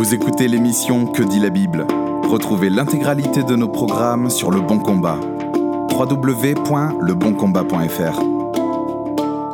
Vous écoutez l'émission Que dit la Bible Retrouvez l'intégralité de nos programmes sur Le Bon Combat. www.leboncombat.fr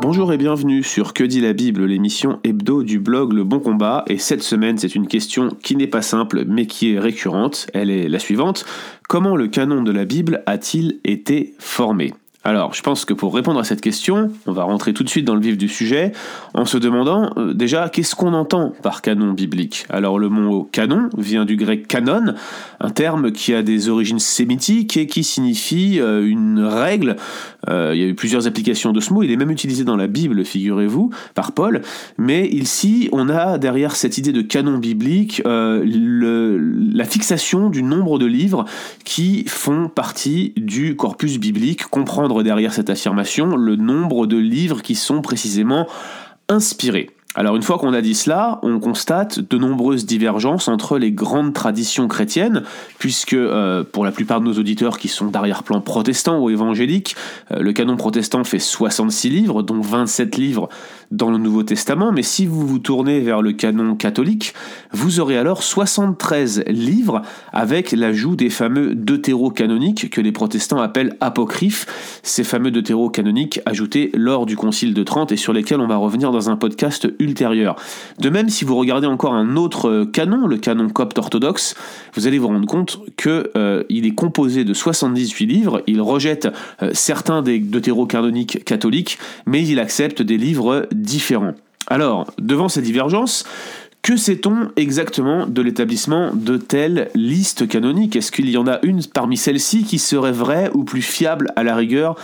Bonjour et bienvenue sur Que dit la Bible, l'émission hebdo du blog Le Bon Combat. Et cette semaine, c'est une question qui n'est pas simple, mais qui est récurrente. Elle est la suivante. Comment le canon de la Bible a-t-il été formé? Alors, je pense que pour répondre à cette question, on va rentrer tout de suite dans le vif du sujet en se demandant euh, déjà qu'est-ce qu'on entend par canon biblique? Alors, le mot canon vient du grec canon, un terme qui a des origines sémitiques et qui signifie euh, une règle. Euh, il y a eu plusieurs applications de ce mot, il est même utilisé dans la Bible, figurez-vous, par Paul. Mais ici, on a derrière cette idée de canon biblique la fixation du nombre de livres qui font partie du corpus biblique, comprendre derrière cette affirmation le nombre de livres qui sont précisément inspirés. Alors une fois qu'on a dit cela, on constate de nombreuses divergences entre les grandes traditions chrétiennes, puisque euh, pour la plupart de nos auditeurs qui sont d'arrière-plan protestants ou évangéliques, euh, le canon protestant fait 66 livres, dont 27 livres dans le Nouveau Testament, mais si vous vous tournez vers le canon catholique, vous aurez alors 73 livres avec l'ajout des fameux deutéro-canoniques que les protestants appellent apocryphes, ces fameux deutéro-canoniques ajoutés lors du Concile de Trente et sur lesquels on va revenir dans un podcast De même, si vous regardez encore un autre canon, le canon copte orthodoxe, vous allez vous rendre compte qu'il euh, est composé de 78 livres, il rejette euh, certains des deutéro-canoniques catholiques, mais il accepte des livres différents. Alors, devant ces divergences, que sait-on exactement de l'établissement de telles listes canoniques? Est-ce qu'il y en a une parmi celles-ci qui serait vraie ou plus fiable à la rigueur?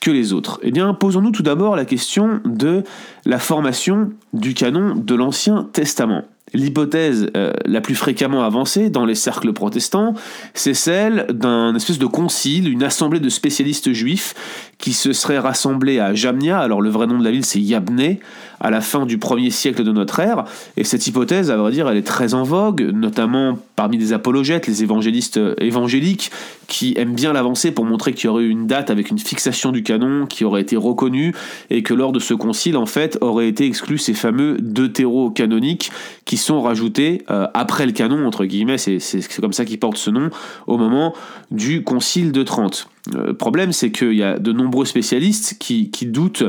Que les autres Eh bien, posons-nous tout d'abord la question de la formation du canon de l'Ancien Testament. L'hypothèse euh, la plus fréquemment avancée dans les cercles protestants, c'est celle d'un espèce de concile, une assemblée de spécialistes juifs qui se seraient rassemblés à Jamnia, alors le vrai nom de la ville c'est Yabné, à la fin du premier siècle de notre ère. Et cette hypothèse, à vrai dire, elle est très en vogue, notamment parmi des apologètes, les évangélistes évangéliques, qui aiment bien l'avancer pour montrer qu'il y aurait eu une date avec une fixation du canon qui aurait été reconnue, et que lors de ce concile, en fait, auraient été exclus ces fameux deutéro-canoniques qui sont rajoutés euh, après le canon, entre guillemets, c'est comme ça qu'ils portent ce nom, au moment du concile de Trente. Le problème, c'est qu'il y a de nombreux spécialistes qui, qui doutent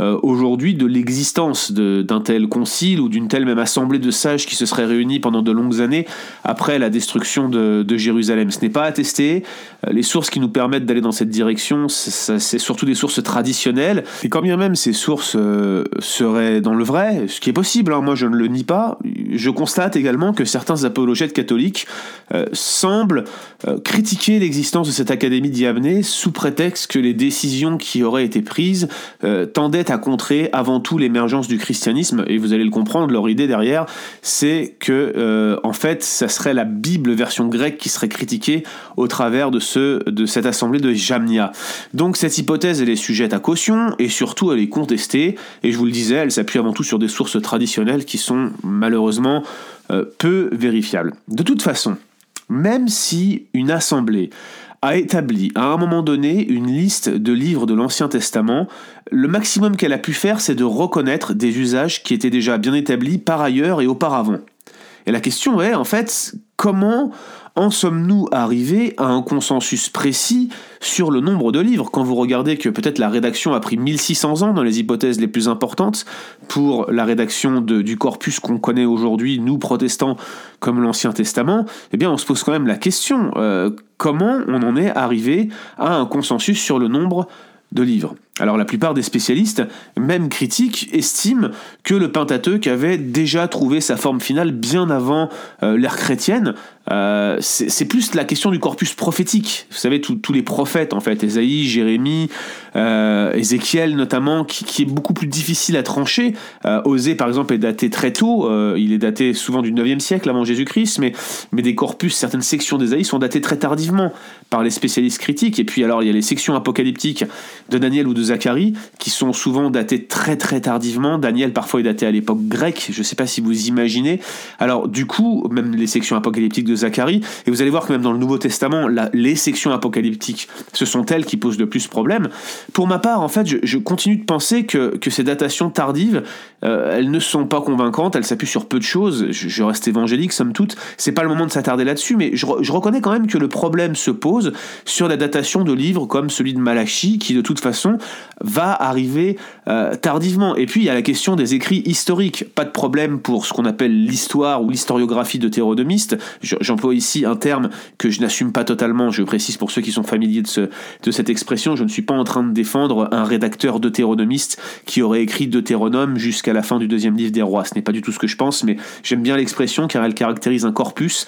euh, aujourd'hui de l'existence d'un tel concile ou d'une telle même assemblée de sages qui se seraient réunis pendant de longues années après la destruction de, Jérusalem. Ce n'est pas attesté. Euh, les sources qui nous permettent d'aller dans cette direction, c'est surtout des sources traditionnelles. Et quand bien même ces sources euh, seraient dans le vrai, ce qui est possible, hein, moi je ne le nie pas, je constate également que certains apologètes catholiques semblent critiquer l'existence de cette académie d'Iamné sous prétexte que les décisions qui auraient été prises tendaient à contrer avant tout l'émergence du christianisme, et vous allez le comprendre, leur idée derrière, c'est que euh, en fait, ça serait la Bible version grecque qui serait critiquée au travers de, ce, de cette assemblée de Jamnia. Donc cette hypothèse, elle est sujette à caution, et surtout elle est contestée, et je vous le disais, elle s'appuie avant tout sur des sources traditionnelles qui sont malheureusement euh, peu vérifiables. De toute façon, même si une assemblée a établi à un moment donné une liste de livres de l'Ancien Testament. Le maximum qu'elle a pu faire, c'est de reconnaître des usages qui étaient déjà bien établis par ailleurs et auparavant. Et la question est, en fait, comment en sommes-nous arrivés à un consensus précis sur le nombre de livres? Quand vous regardez que peut-être la rédaction a pris 1600 ans dans les hypothèses les plus importantes pour la rédaction du corpus qu'on connaît aujourd'hui, nous protestants, comme l'Ancien Testament, eh bien on se pose quand même la question, euh, comment on en est arrivé à un consensus sur le nombre de livres? Alors la plupart des spécialistes, même critiques, estiment que le Pentateuque avait déjà trouvé sa forme finale bien avant euh, l'ère chrétienne. Euh, c'est plus la question du corpus prophétique. Vous savez, tous les prophètes, en fait, Ésaïe, Jérémie, euh, Ézéchiel notamment, qui, est beaucoup plus difficile à trancher. Osée, par exemple, est daté très tôt. il est daté souvent du 9e siècle avant Jésus-Christ, mais, mais des corpus, certaines sections d'Ésaïe sont datées très tardivement par les spécialistes critiques. Et puis alors, il y a les sections apocalyptiques de Daniel ou de Zacharie, qui sont souvent datés très très tardivement. Daniel parfois est daté à l'époque grecque, je ne sais pas si vous imaginez. Alors du coup, même les sections apocalyptiques de Zacharie, et vous allez voir que même dans le Nouveau Testament, les sections apocalyptiques, ce sont elles qui posent le plus problème. Pour ma part, en fait, je, continue de penser que, ces datations tardives euh, elles ne sont pas convaincantes, elles s'appuient sur peu de choses. Je, reste évangélique, somme toute. C'est pas le moment de s'attarder là-dessus, mais je, reconnais quand même que le problème se pose sur la datation de livres comme celui de Malachi, qui de toute façon va arriver euh, tardivement. Et puis il y a la question des écrits historiques. Pas de problème pour ce qu'on appelle l'histoire ou l'historiographie de Théronomiste. J'emploie ici un terme que je n'assume pas totalement. Je précise pour ceux qui sont familiers de, de cette expression, je ne suis pas en train de défendre un rédacteur deutéronomiste qui aurait écrit Deutéronome jusqu'à la fin du deuxième livre des rois. Ce n'est pas du tout ce que je pense, mais j'aime bien l'expression car elle caractérise un corpus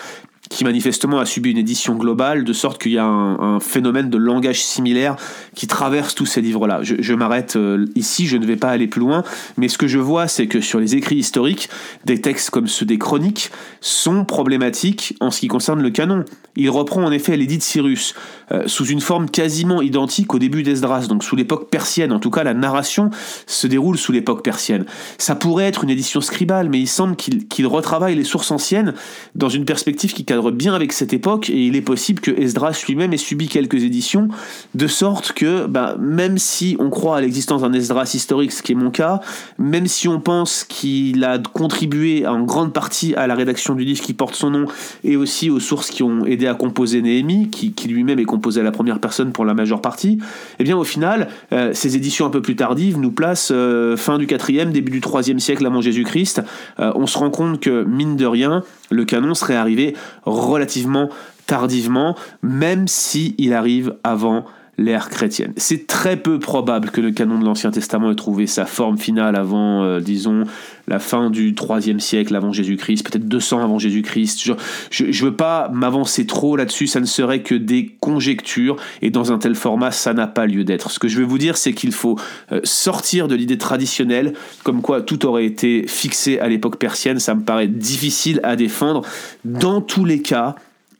qui manifestement a subi une édition globale, de sorte qu'il y a un, phénomène de langage similaire qui traverse tous ces livres-là. Je, m'arrête euh, ici, je ne vais pas aller plus loin, mais ce que je vois, c'est que sur les écrits historiques, des textes comme ceux des chroniques sont problématiques en ce qui concerne le canon. Il reprend en effet l'édit de Cyrus, euh, sous une forme quasiment identique au début d'Esdras, donc sous l'époque persienne. En tout cas, la narration se déroule sous l'époque persienne. Ça pourrait être une édition scribale, mais il semble qu'il retravaille les sources anciennes dans une perspective qui cadre bien avec cette époque, et il est possible que Esdras lui-même ait subi quelques éditions, de sorte que, bah, même si on croit à l'existence d'un Esdras historique, ce qui est mon cas, même si on pense qu'il a contribué en grande partie à la rédaction du livre qui porte son nom, et aussi aux sources qui ont aidé à composer Néhémie, qui, lui-même est composé posé à la première personne pour la majeure partie, eh bien au final, euh, ces éditions un peu plus tardives nous placent euh, fin du 4e, début du 3e siècle avant Jésus-Christ. Euh, on se rend compte que, mine de rien, le canon serait arrivé relativement tardivement, même s'il il arrive avant l'ère chrétienne. C'est très peu probable que le canon de l'Ancien Testament ait trouvé sa forme finale avant, euh, disons, la fin du 3 siècle avant Jésus-Christ, peut-être 200 avant Jésus-Christ. Je ne veux pas m'avancer trop là-dessus, ça ne serait que des conjectures, et dans un tel format, ça n'a pas lieu d'être. Ce que je veux vous dire, c'est qu'il faut euh, sortir de l'idée traditionnelle, comme quoi tout aurait été fixé à l'époque persienne, ça me paraît difficile à défendre. Dans tous les cas,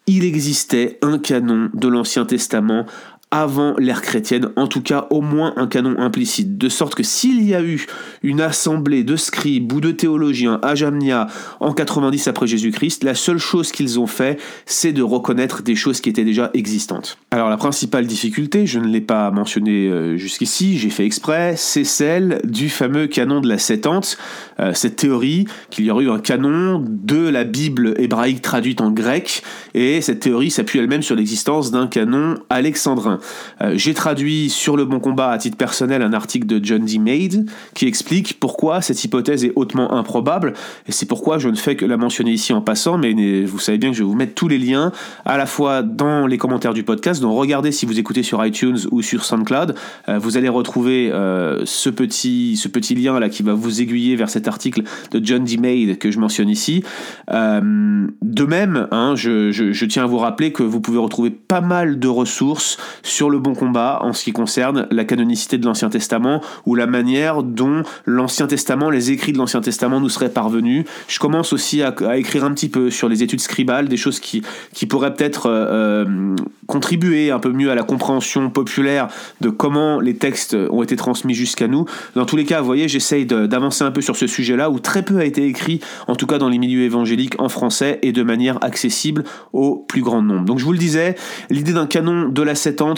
il existait un canon de l'Ancien Testament avant l'ère chrétienne, en tout cas au moins un canon implicite, de sorte que s'il y a eu une assemblée de scribes ou de théologiens à Jamnia en 90 après Jésus-Christ, la seule chose qu'ils ont fait, c'est de reconnaître des choses qui étaient déjà existantes. Alors la principale difficulté, je ne l'ai pas mentionné euh, jusqu'ici, j'ai fait exprès, c'est celle du fameux canon de la Septante, euh, cette théorie qu'il y aurait eu un canon de la Bible hébraïque traduite en grec, et cette théorie s'appuie elle-même sur l'existence d'un canon alexandrin. Euh, j'ai traduit sur le bon combat à titre personnel un article de John D. Made qui explique pourquoi cette hypothèse est hautement improbable et c'est pourquoi je ne fais que la mentionner ici en passant mais vous savez bien que je vais vous mettre tous les liens à la fois dans les commentaires du podcast donc regardez si vous écoutez sur iTunes ou sur SoundCloud euh, vous allez retrouver euh, ce, petit, ce petit lien là qui va vous aiguiller vers cet article de John D. Made que je mentionne ici de même hein, je, je tiens à vous rappeler que vous pouvez retrouver pas mal de ressources sur le bon combat en ce qui concerne la canonicité de l'Ancien Testament ou la manière dont l'Ancien Testament, les écrits de l'Ancien Testament nous seraient parvenus. Je commence aussi à, écrire un petit peu sur les études scribales, des choses qui, qui pourraient peut-être euh, euh, contribuer un peu mieux à la compréhension populaire de comment les textes ont été transmis jusqu'à nous. Dans tous les cas, vous voyez, j'essaye d'avancer un peu sur ce sujet-là où très peu a été écrit, en tout cas dans les milieux évangéliques en français et de manière accessible au plus grand nombre. Donc je vous le disais, l'idée d'un canon de la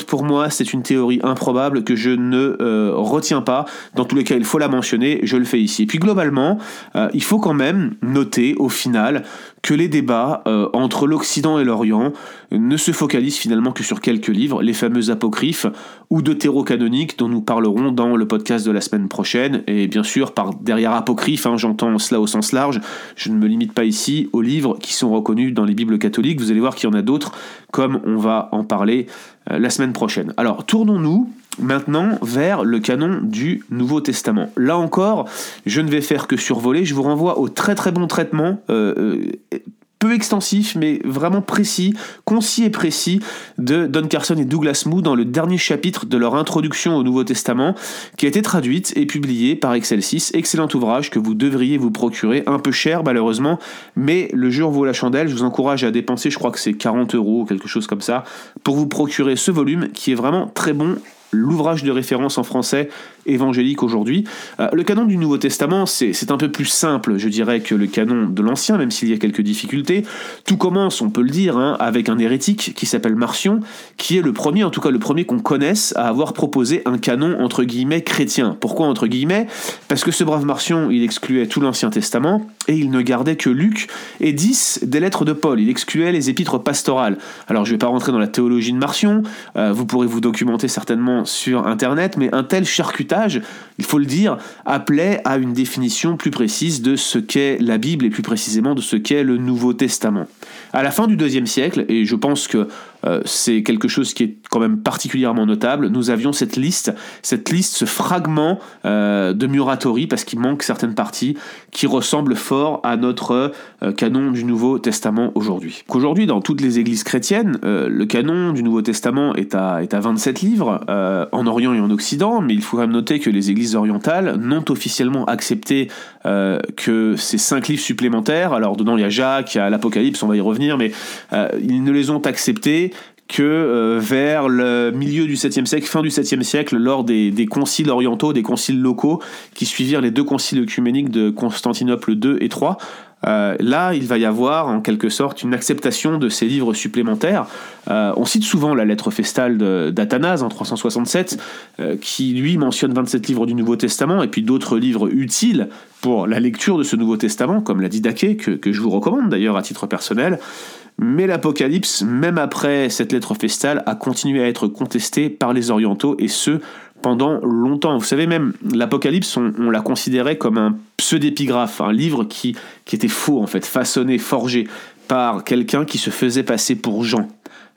Pour moi, c'est une théorie improbable que je ne euh, retiens pas. Dans tous les cas, il faut la mentionner, je le fais ici. Et puis globalement, euh, il faut quand même noter au final que les débats euh, entre l'Occident et l'Orient ne se focalisent finalement que sur quelques livres, les fameux apocryphes ou deutérocanoniques dont nous parlerons dans le podcast de la semaine prochaine. Et bien sûr, par derrière apocryphe, hein, j'entends cela au sens large, je ne me limite pas ici aux livres qui sont reconnus dans les Bibles catholiques. Vous allez voir qu'il y en a d'autres, comme on va en parler euh, la semaine prochaine. Alors, tournons-nous maintenant vers le canon du Nouveau Testament. Là encore, je ne vais faire que survoler, je vous renvoie au très très bon traitement. Euh, euh, peu extensif, mais vraiment précis, concis et précis de Don Carson et Douglas Moo dans le dernier chapitre de leur introduction au Nouveau Testament, qui a été traduite et publiée par Excel 6. Excellent ouvrage que vous devriez vous procurer, un peu cher malheureusement, mais le jour vaut la chandelle. Je vous encourage à dépenser, je crois que c'est 40 euros, quelque chose comme ça, pour vous procurer ce volume qui est vraiment très bon l'ouvrage de référence en français évangélique aujourd'hui. Euh, le canon du Nouveau Testament, c'est un peu plus simple, je dirais, que le canon de l'Ancien, même s'il y a quelques difficultés. Tout commence, on peut le dire, hein, avec un hérétique qui s'appelle Marcion, qui est le premier, en tout cas le premier qu'on connaisse, à avoir proposé un canon entre guillemets chrétien. Pourquoi entre guillemets? Parce que ce brave Marcion, il excluait tout l'Ancien Testament et il ne gardait que Luc et 10 des lettres de Paul. Il excluait les épîtres pastorales. Alors je ne vais pas rentrer dans la théologie de Marcion, euh, vous pourrez vous documenter certainement sur Internet, mais un tel charcutage, il faut le dire, appelait à une définition plus précise de ce qu'est la Bible et plus précisément de ce qu'est le Nouveau Testament. À la fin du deuxième siècle, et je pense que euh, c'est quelque chose qui est quand même particulièrement notable. Nous avions cette liste, cette liste, ce fragment euh, de Muratori, parce qu'il manque certaines parties, qui ressemblent fort à notre euh, canon du Nouveau Testament aujourd'hui. Qu'aujourd'hui, dans toutes les églises chrétiennes, le canon du Nouveau Testament est à, est à 27 livres, en Orient et en Occident, mais il faut quand même noter que les églises orientales n'ont officiellement accepté que ces cinq livres supplémentaires, alors dedans il y a Jacques, il y a l'Apocalypse, on va y revenir, mais ils ne les ont acceptés que euh, vers le milieu du 7e siècle, fin du 7e siècle, lors des, conciles orientaux, des conciles locaux qui suivirent les deux conciles œcuméniques de Constantinople II et III, euh, là, il va y avoir en quelque sorte une acceptation de ces livres supplémentaires. Euh, on cite souvent la lettre festale d'Athanase en 367, qui lui mentionne 27 livres du Nouveau Testament et puis d'autres livres utiles pour la lecture de ce Nouveau Testament, comme la Didaché, que, que je vous recommande d'ailleurs à titre personnel. Mais l'Apocalypse, même après cette lettre festale, a continué à être contesté par les orientaux et ce pendant longtemps. Vous savez même, l'Apocalypse, on, l'a considéré comme un pseudépigraphe, un livre qui était faux en fait, façonné, forgé par quelqu'un qui se faisait passer pour Jean.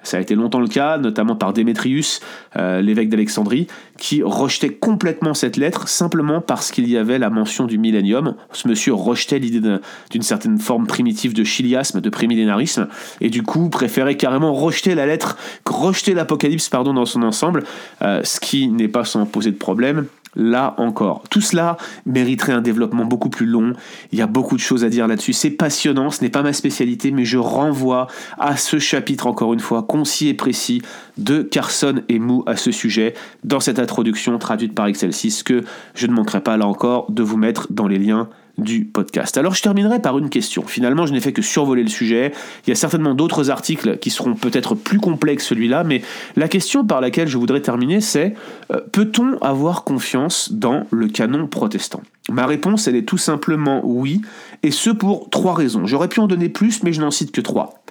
Ça a été longtemps le cas, notamment par Démétrius, euh, l'évêque d'Alexandrie, qui rejetait complètement cette lettre simplement parce qu'il y avait la mention du millénium. Ce monsieur rejetait l'idée d'une certaine forme primitive de chiliasme, de prémillénarisme, et du coup préférait carrément rejeter la lettre, rejeter l'Apocalypse pardon dans son ensemble, euh, ce qui n'est pas sans poser de problème là encore. Tout cela mériterait un développement beaucoup plus long. Il y a beaucoup de choses à dire là-dessus. C'est passionnant, ce n'est pas ma spécialité, mais je renvoie à ce chapitre, encore une fois, concis et précis de Carson et Mou à ce sujet dans cette introduction traduite par Excel 6 que je ne manquerai pas là encore de vous mettre dans les liens du podcast. Alors je terminerai par une question. Finalement, je n'ai fait que survoler le sujet. Il y a certainement d'autres articles qui seront peut-être plus complexes que celui-là, mais la question par laquelle je voudrais terminer, c'est euh, peut-on avoir confiance dans le canon protestant? Ma réponse, elle est tout simplement oui, et ce pour trois raisons. J'aurais pu en donner plus, mais je n'en cite que trois.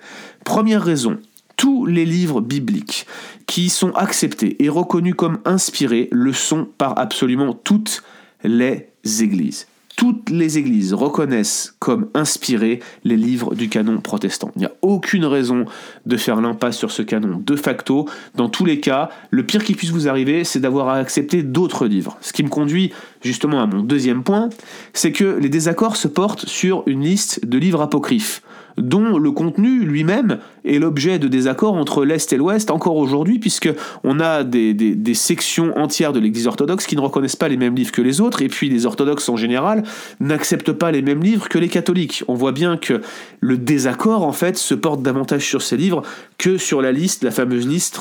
Première raison, tous les livres bibliques qui sont acceptés et reconnus comme inspirés le sont par absolument toutes les églises toutes les églises reconnaissent comme inspirés les livres du canon protestant. Il n'y a aucune raison de faire l'impasse sur ce canon de facto. Dans tous les cas, le pire qui puisse vous arriver, c'est d'avoir à accepter d'autres livres. Ce qui me conduit justement à mon deuxième point, c'est que les désaccords se portent sur une liste de livres apocryphes dont le contenu lui-même est l'objet de désaccords entre l'Est et l'Ouest encore aujourd'hui, puisque on a des, sections entières de l'Église orthodoxe qui ne reconnaissent pas les mêmes livres que les autres, et puis les orthodoxes en général n'acceptent pas les mêmes livres que les catholiques. On voit bien que le désaccord, en fait, se porte davantage sur ces livres que sur la liste, la fameuse liste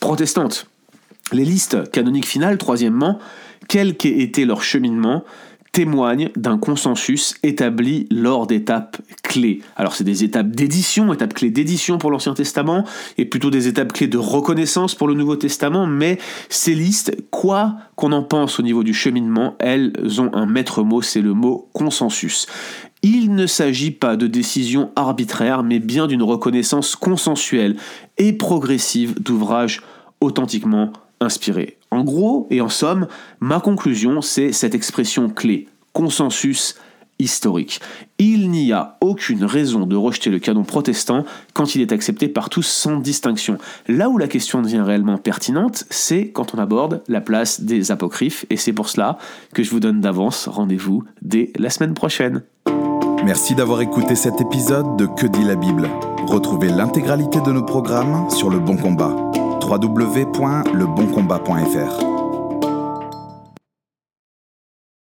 protestante. Les listes canoniques finales, troisièmement, quel qu'ait été leur cheminement, témoigne d'un consensus établi lors d'étapes clés. Alors c'est des étapes d'édition, étapes clés d'édition pour l'Ancien Testament, et plutôt des étapes clés de reconnaissance pour le Nouveau Testament, mais ces listes, quoi qu'on en pense au niveau du cheminement, elles ont un maître mot, c'est le mot consensus. Il ne s'agit pas de décisions arbitraires, mais bien d'une reconnaissance consensuelle et progressive d'ouvrages authentiquement inspirés. En gros et en somme, ma conclusion, c'est cette expression clé, consensus historique. Il n'y a aucune raison de rejeter le canon protestant quand il est accepté par tous sans distinction. Là où la question devient réellement pertinente, c'est quand on aborde la place des apocryphes, et c'est pour cela que je vous donne d'avance rendez-vous dès la semaine prochaine. Merci d'avoir écouté cet épisode de Que dit la Bible? Retrouvez l'intégralité de nos programmes sur le bon combat www.leboncombat.fr.